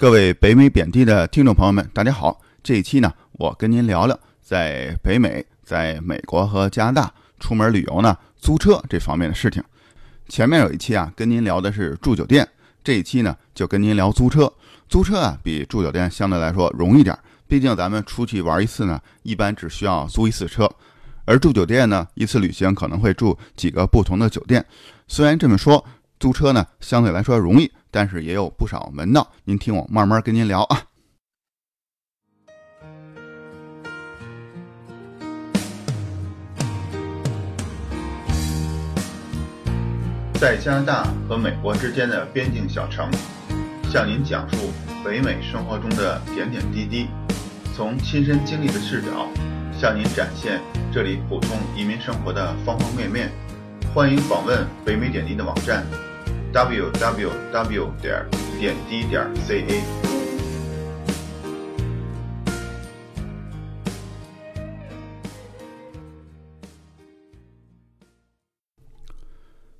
各位北美本地的听众朋友们，大家好！这一期呢，我跟您聊聊在北美、在美国和加拿大出门旅游呢，租车这方面的事情。前面有一期啊，跟您聊的是住酒店，这一期呢，就跟您聊租车。租车啊，比住酒店相对来说容易点，毕竟咱们出去玩一次呢，一般只需要租一次车，而住酒店呢，一次旅行可能会住几个不同的酒店。虽然这么说，租车呢相对来说容易。但是也有不少门道，您听我慢慢跟您聊啊。在加拿大和美国之间的边境小城，向您讲述北美生活中的点点滴滴，从亲身经历的视角，向您展现这里普通移民生活的方方面面。欢迎访问北美点滴的网站。W w w 点点滴点 c a。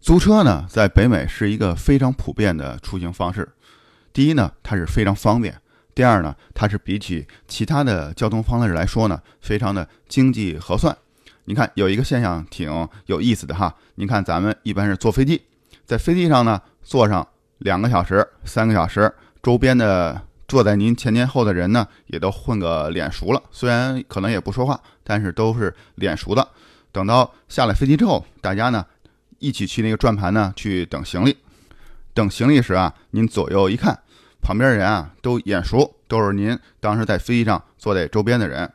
租车呢，在北美是一个非常普遍的出行方式。第一呢，它是非常方便；第二呢，它是比起其他的交通方式来说呢，非常的经济合算。你看，有一个现象挺有意思的哈。你看，咱们一般是坐飞机。在飞机上呢，坐上两个小时、三个小时，周边的坐在您前前后的人呢，也都混个脸熟了。虽然可能也不说话，但是都是脸熟的。等到下了飞机之后，大家呢一起去那个转盘呢去等行李。等行李时啊，您左右一看，旁边人啊都眼熟，都是您当时在飞机上坐在周边的人。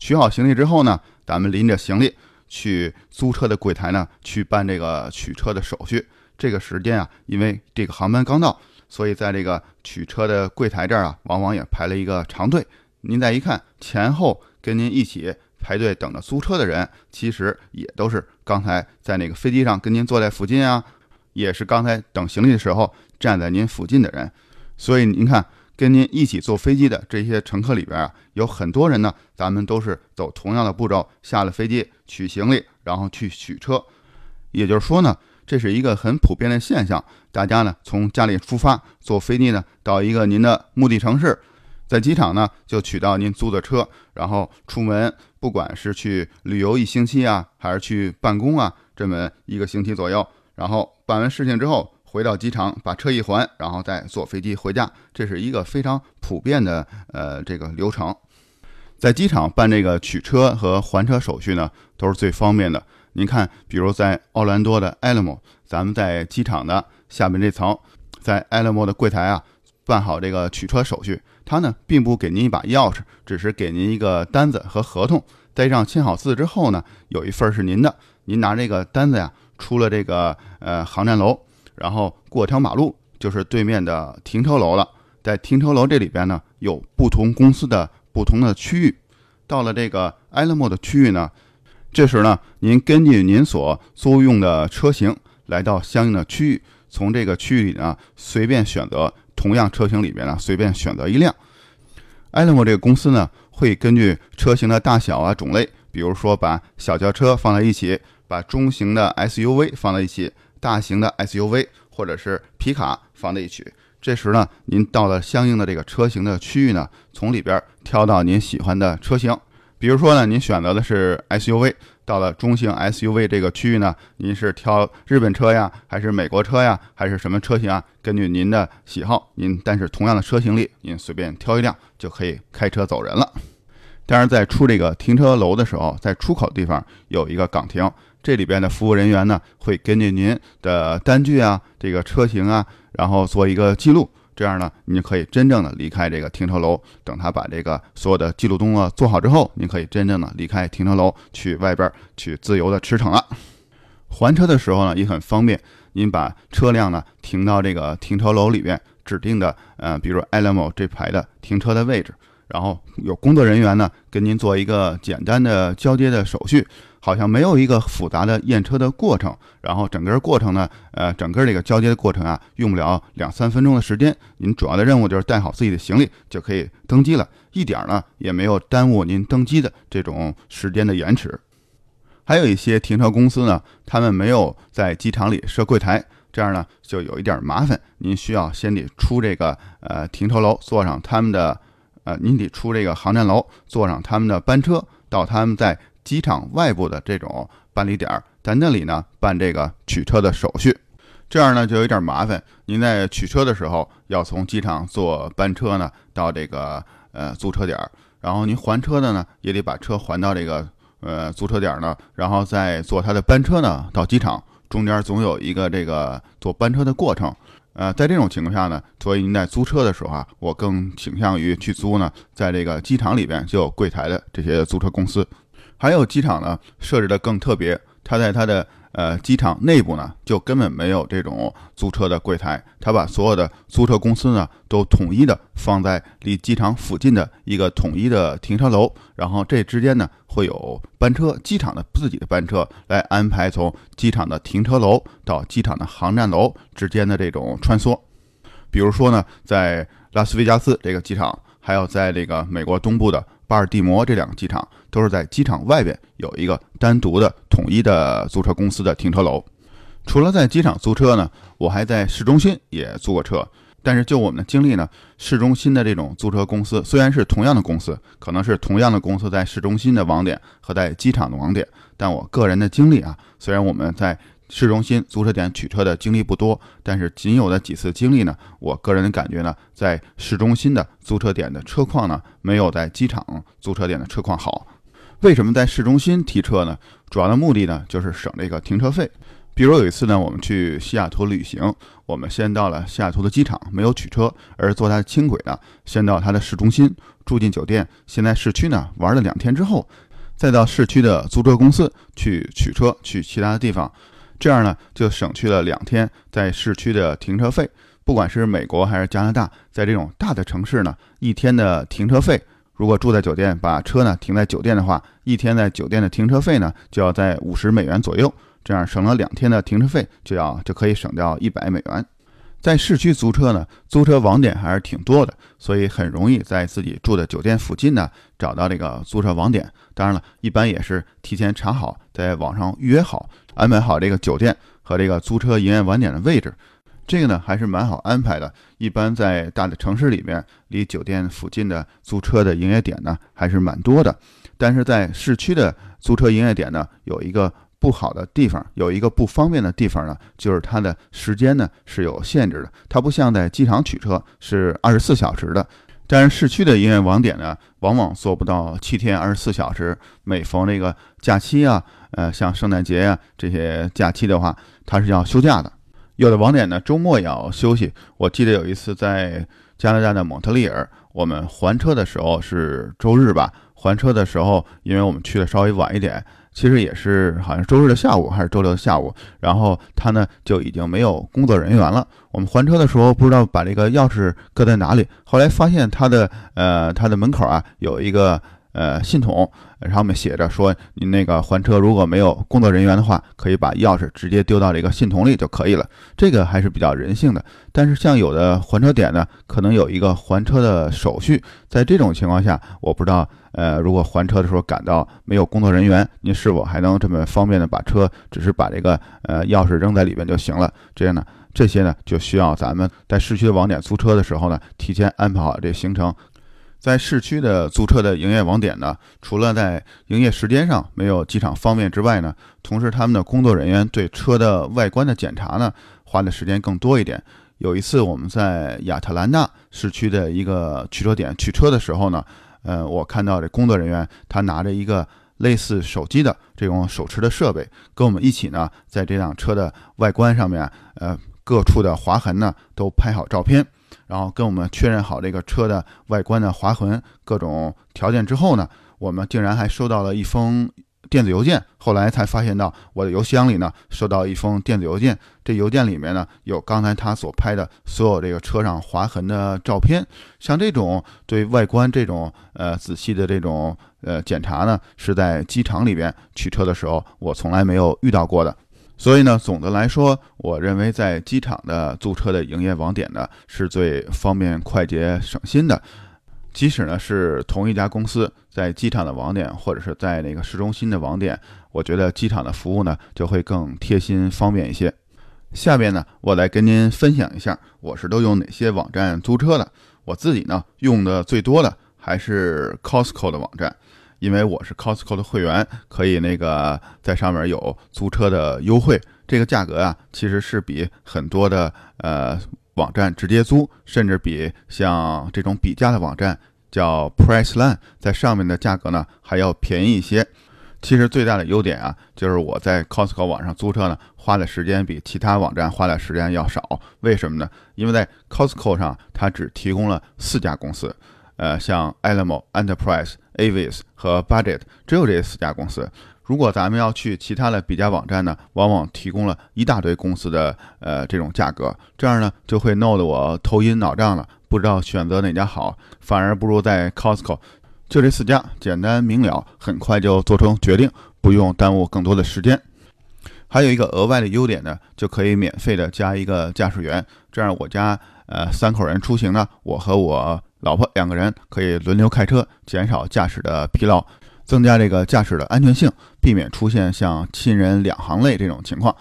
取好行李之后呢，咱们拎着行李去租车的柜台呢去办这个取车的手续。这个时间啊，因为这个航班刚到，所以在这个取车的柜台这儿啊，往往也排了一个长队。您再一看，前后跟您一起排队等着租车的人，其实也都是刚才在那个飞机上跟您坐在附近啊，也是刚才等行李的时候站在您附近的人。所以您看，跟您一起坐飞机的这些乘客里边啊，有很多人呢，咱们都是走同样的步骤，下了飞机取行李，然后去取车。也就是说呢。这是一个很普遍的现象，大家呢从家里出发，坐飞机呢到一个您的目的城市，在机场呢就取到您租的车，然后出门，不管是去旅游一星期啊，还是去办公啊，这么一个星期左右，然后办完事情之后回到机场把车一还，然后再坐飞机回家，这是一个非常普遍的呃这个流程，在机场办这个取车和还车手续呢都是最方便的。您看，比如在奥兰多的 Alamo，咱们在机场的下面这层，在 Alamo 的柜台啊，办好这个取车手续。他呢，并不给您一把钥匙，只是给您一个单子和合同，在上签好字之后呢，有一份是您的。您拿这个单子呀，出了这个呃航站楼，然后过条马路就是对面的停车楼了。在停车楼这里边呢，有不同公司的不同的区域。到了这个 Alamo 的区域呢。这时呢，您根据您所租用的车型来到相应的区域，从这个区域里呢随便选择同样车型里边呢随便选择一辆。a l a m o 这个公司呢会根据车型的大小啊种类，比如说把小轿车放在一起，把中型的 SUV 放在一起，大型的 SUV 或者是皮卡放在一起。这时呢，您到了相应的这个车型的区域呢，从里边挑到您喜欢的车型。比如说呢，您选择的是 SUV，到了中型 SUV 这个区域呢，您是挑日本车呀，还是美国车呀，还是什么车型啊？根据您的喜好，您但是同样的车型里，您随便挑一辆就可以开车走人了。当然，在出这个停车楼的时候，在出口地方有一个岗亭，这里边的服务人员呢，会根据您的单据啊，这个车型啊，然后做一个记录。这样呢，你就可以真正的离开这个停车楼。等他把这个所有的记录动作做好之后，你可以真正的离开停车楼，去外边去自由的驰骋了。还车的时候呢，也很方便。您把车辆呢停到这个停车楼里边指定的，呃，比如 Alamo 这排的停车的位置，然后有工作人员呢跟您做一个简单的交接的手续。好像没有一个复杂的验车的过程，然后整个过程呢，呃，整个这个交接的过程啊，用不了两三分钟的时间。您主要的任务就是带好自己的行李就可以登机了，一点呢也没有耽误您登机的这种时间的延迟。还有一些停车公司呢，他们没有在机场里设柜台，这样呢就有一点麻烦，您需要先得出这个呃停车楼，坐上他们的呃，您得出这个航站楼，坐上他们的班车，到他们在机场外部的这种办理点，在那里呢办这个取车的手续。这样呢就有点麻烦，您在取车的时候要从机场坐班车呢到这个呃租车点，然后您还车的呢也得把车还到这个呃租车点呢，然后再坐他的班车呢到机场，中间总有一个这个坐班车的过程。呃，在这种情况下呢，所以您在租车的时候啊，我更倾向于去租呢，在这个机场里边就有柜台的这些租车公司，还有机场呢设置的更特别，它在它的。呃，机场内部呢，就根本没有这种租车的柜台，他把所有的租车公司呢，都统一的放在离机场附近的一个统一的停车楼，然后这之间呢，会有班车，机场的自己的班车来安排从机场的停车楼到机场的航站楼之间的这种穿梭。比如说呢，在拉斯维加斯这个机场，还有在这个美国东部的。巴尔的摩这两个机场都是在机场外边有一个单独的统一的租车公司的停车楼。除了在机场租车呢，我还在市中心也租过车。但是就我们的经历呢，市中心的这种租车公司虽然是同样的公司，可能是同样的公司在市中心的网点和在机场的网点，但我个人的经历啊，虽然我们在。市中心租车点取车的经历不多，但是仅有的几次经历呢，我个人的感觉呢，在市中心的租车点的车况呢，没有在机场租车点的车况好。为什么在市中心提车呢？主要的目的呢，就是省这个停车费。比如有一次呢，我们去西雅图旅行，我们先到了西雅图的机场，没有取车，而坐它的轻轨呢，先到它的市中心住进酒店，先在市区呢玩了两天之后，再到市区的租车公司去取车去其他的地方。这样呢，就省去了两天在市区的停车费。不管是美国还是加拿大，在这种大的城市呢，一天的停车费，如果住在酒店，把车呢停在酒店的话，一天在酒店的停车费呢，就要在五十美元左右。这样省了两天的停车费，就要就可以省掉一百美元。在市区租车呢，租车网点还是挺多的，所以很容易在自己住的酒店附近呢找到这个租车网点。当然了，一般也是提前查好，在网上预约好，安排好这个酒店和这个租车营业网点的位置。这个呢还是蛮好安排的。一般在大的城市里面，离酒店附近的租车的营业点呢还是蛮多的。但是在市区的租车营业点呢，有一个。不好的地方有一个不方便的地方呢，就是它的时间呢是有限制的。它不像在机场取车是二十四小时的，但是市区的营业网点呢，往往做不到七天二十四小时。每逢这个假期啊，呃，像圣诞节啊这些假期的话，它是要休假的。有的网点呢，周末也要休息。我记得有一次在加拿大的蒙特利尔，我们还车的时候是周日吧？还车的时候，因为我们去的稍微晚一点。其实也是，好像周日的下午还是周六的下午，然后他呢就已经没有工作人员了。我们还车的时候不知道把这个钥匙搁在哪里，后来发现他的呃他的门口啊有一个。呃，信筒上面写着说，你那个还车如果没有工作人员的话，可以把钥匙直接丢到这个信筒里就可以了。这个还是比较人性的。但是像有的还车点呢，可能有一个还车的手续，在这种情况下，我不知道，呃，如果还车的时候赶到没有工作人员，您是否还能这么方便的把车，只是把这个呃钥匙扔在里边就行了？这样呢，这些呢就需要咱们在市区的网点租车的时候呢，提前安排好这行程。在市区的租车的营业网点呢，除了在营业时间上没有机场方便之外呢，同时他们的工作人员对车的外观的检查呢，花的时间更多一点。有一次我们在亚特兰大市区的一个取车点取车的时候呢，呃，我看到这工作人员他拿着一个类似手机的这种手持的设备，跟我们一起呢，在这辆车的外观上面，呃，各处的划痕呢都拍好照片。然后跟我们确认好这个车的外观的划痕各种条件之后呢，我们竟然还收到了一封电子邮件。后来才发现到我的邮箱里呢收到一封电子邮件，这邮件里面呢有刚才他所拍的所有这个车上划痕的照片。像这种对外观这种呃仔细的这种呃检查呢，是在机场里边取车的时候我从来没有遇到过的。所以呢，总的来说，我认为在机场的租车的营业网点呢，是最方便、快捷、省心的。即使呢是同一家公司，在机场的网点或者是在那个市中心的网点，我觉得机场的服务呢就会更贴心、方便一些。下面呢，我来跟您分享一下我是都用哪些网站租车的。我自己呢用的最多的还是 Costco 的网站，因为我是 Costco 的会员，可以那个在上面有租车的优惠。这个价格啊，其实是比很多的呃网站直接租，甚至比像这种比价的网站叫 Priceline 在上面的价格呢还要便宜一些。其实最大的优点啊，就是我在 Costco 网上租车呢，花的时间比其他网站花的时间要少。为什么呢？因为在 Costco 上，它只提供了四家公司，呃，像 Alamo、Enterprise、Avis 和 Budget，只有这四家公司。如果咱们要去其他的比价网站呢，往往提供了一大堆公司的呃这种价格，这样呢就会弄得我头晕脑胀了，不知道选择哪家好，反而不如在 Costco。就这四家，简单明了，很快就做出决定，不用耽误更多的时间。还有一个额外的优点呢，就可以免费的加一个驾驶员，这样我家呃三口人出行呢，我和我老婆两个人可以轮流开车，减少驾驶的疲劳，增加这个驾驶的安全性，避免出现像亲人两行泪这种情况。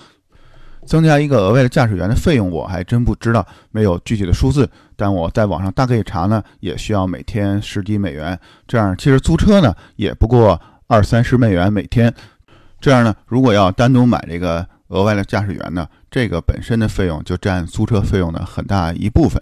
增加一个额外的驾驶员的费用，我还真不知道，没有具体的数字。但我在网上大概一查呢，也需要每天十几美元。这样其实租车呢，也不过二三十美元每天。这样呢，如果要单独买这个额外的驾驶员呢，这个本身的费用就占租车费用的很大一部分。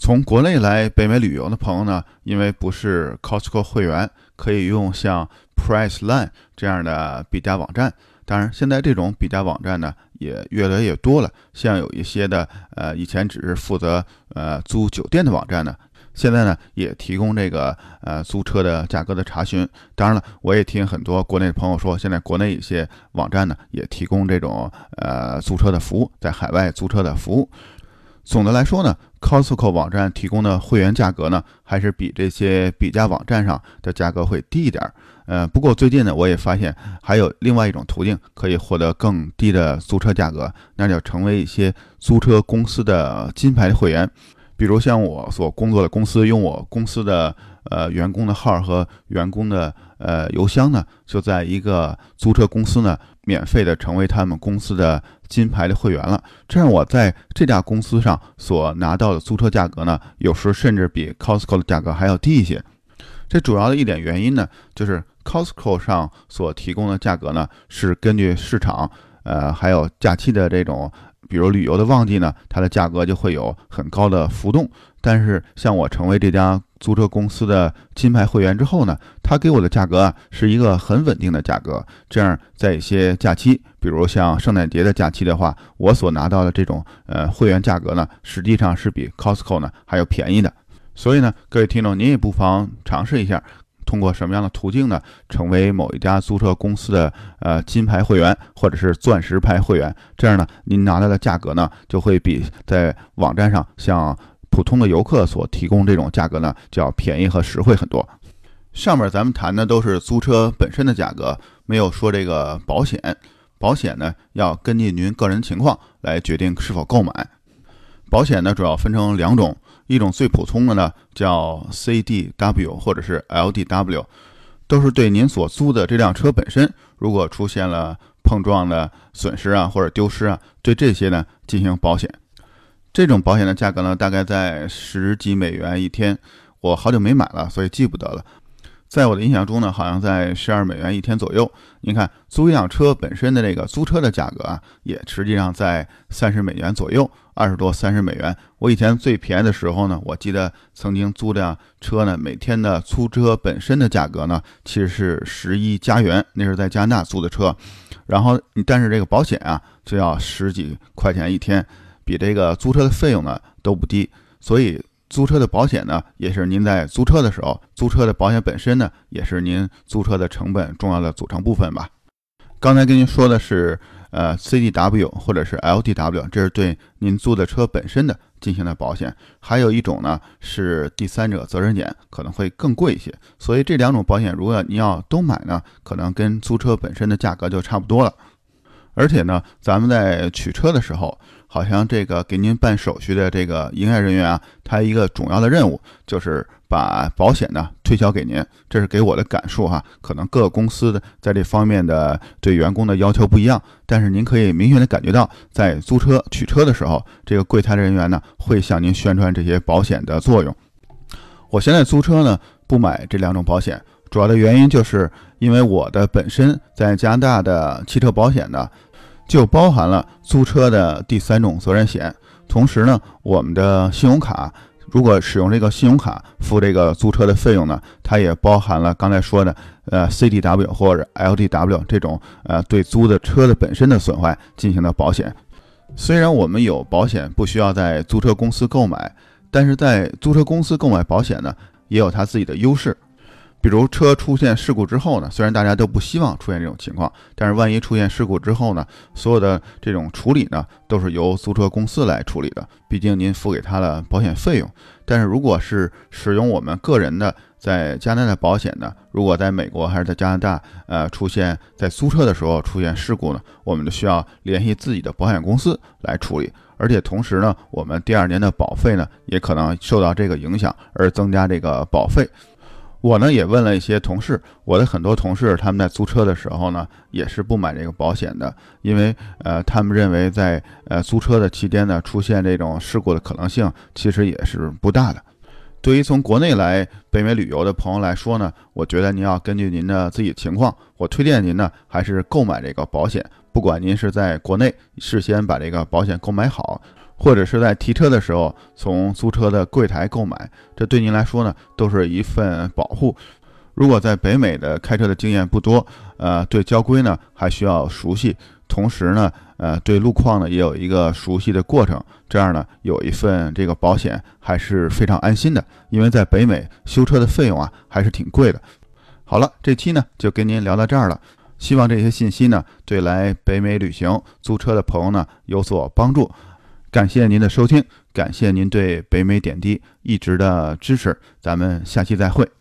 从国内来北美旅游的朋友呢，因为不是 Costco 会员，可以用像 Priceline 这样的比价网站。当然，现在这种比价网站呢也越来越多了。像有一些的，呃，以前只是负责呃租酒店的网站呢，现在呢也提供这个呃租车的价格的查询。当然了，我也听很多国内的朋友说，现在国内一些网站呢也提供这种呃租车的服务，在海外租车的服务。总的来说呢，Costco 网站提供的会员价格呢，还是比这些比价网站上的价格会低一点儿。呃，不过最近呢，我也发现还有另外一种途径可以获得更低的租车价格，那就成为一些租车公司的金牌会员。比如像我所工作的公司，用我公司的呃员工的号和员工的呃邮箱呢，就在一个租车公司呢，免费的成为他们公司的金牌的会员了。这样我在这家公司上所拿到的租车价格呢，有时甚至比 Costco 的价格还要低一些。这主要的一点原因呢，就是 Costco 上所提供的价格呢，是根据市场，呃，还有假期的这种，比如旅游的旺季呢，它的价格就会有很高的浮动。但是像我成为这家租车公司的金牌会员之后呢，他给我的价格啊，是一个很稳定的价格。这样在一些假期，比如像圣诞节的假期的话，我所拿到的这种呃会员价格呢，实际上是比 Costco 呢还要便宜的。所以呢，各位听众，您也不妨尝试一下，通过什么样的途径呢，成为某一家租车公司的呃金牌会员或者是钻石牌会员，这样呢，您拿到的价格呢，就会比在网站上像普通的游客所提供这种价格呢，就要便宜和实惠很多。上面咱们谈的都是租车本身的价格，没有说这个保险。保险呢，要根据您个人情况来决定是否购买。保险呢，主要分成两种。一种最普通的呢，叫 CDW 或者是 LDW，都是对您所租的这辆车本身，如果出现了碰撞的损失啊或者丢失啊，对这些呢进行保险。这种保险的价格呢，大概在十几美元一天，我好久没买了，所以记不得了。在我的印象中呢，好像在十二美元一天左右。您看，租一辆车本身的这个租车的价格啊，也实际上在三十美元左右，二十多三十美元。我以前最便宜的时候呢，我记得曾经租辆车呢，每天的租车本身的价格呢，其实是十一加元，那是在加拿大租的车。然后，但是这个保险啊，就要十几块钱一天，比这个租车的费用呢都不低，所以。租车的保险呢，也是您在租车的时候，租车的保险本身呢，也是您租车的成本重要的组成部分吧。刚才跟您说的是，呃，CDW 或者是 LDW，这是对您租的车本身的进行的保险。还有一种呢，是第三者责任险，可能会更贵一些。所以这两种保险，如果您要都买呢，可能跟租车本身的价格就差不多了。而且呢，咱们在取车的时候，好像这个给您办手续的这个营业人员啊，他一个主要的任务就是把保险呢推销给您，这是给我的感受哈。可能各个公司的在这方面的对员工的要求不一样，但是您可以明显的感觉到，在租车取车的时候，这个柜台的人员呢会向您宣传这些保险的作用。我现在租车呢不买这两种保险，主要的原因就是因为我的本身在加拿大的汽车保险呢。就包含了租车的第三种责任险，同时呢，我们的信用卡如果使用这个信用卡付这个租车的费用呢，它也包含了刚才说的呃 CDW 或者 LDW 这种呃对租的车的本身的损坏进行的保险。虽然我们有保险不需要在租车公司购买，但是在租车公司购买保险呢，也有它自己的优势。比如车出现事故之后呢，虽然大家都不希望出现这种情况，但是万一出现事故之后呢，所有的这种处理呢，都是由租车公司来处理的。毕竟您付给他的保险费用。但是如果是使用我们个人的在加拿大的保险呢，如果在美国还是在加拿大，呃，出现在租车的时候出现事故呢，我们就需要联系自己的保险公司来处理。而且同时呢，我们第二年的保费呢，也可能受到这个影响而增加这个保费。我呢也问了一些同事，我的很多同事他们在租车的时候呢，也是不买这个保险的，因为呃，他们认为在呃租车的期间呢，出现这种事故的可能性其实也是不大的。对于从国内来北美旅游的朋友来说呢，我觉得您要根据您的自己情况，我推荐您呢还是购买这个保险，不管您是在国内事先把这个保险购买好。或者是在提车的时候从租车的柜台购买，这对您来说呢都是一份保护。如果在北美的开车的经验不多，呃，对交规呢还需要熟悉，同时呢，呃，对路况呢也有一个熟悉的过程，这样呢有一份这个保险还是非常安心的。因为在北美修车的费用啊还是挺贵的。好了，这期呢就跟您聊到这儿了，希望这些信息呢对来北美旅行租车的朋友呢有所帮助。感谢您的收听，感谢您对北美点滴一直的支持，咱们下期再会。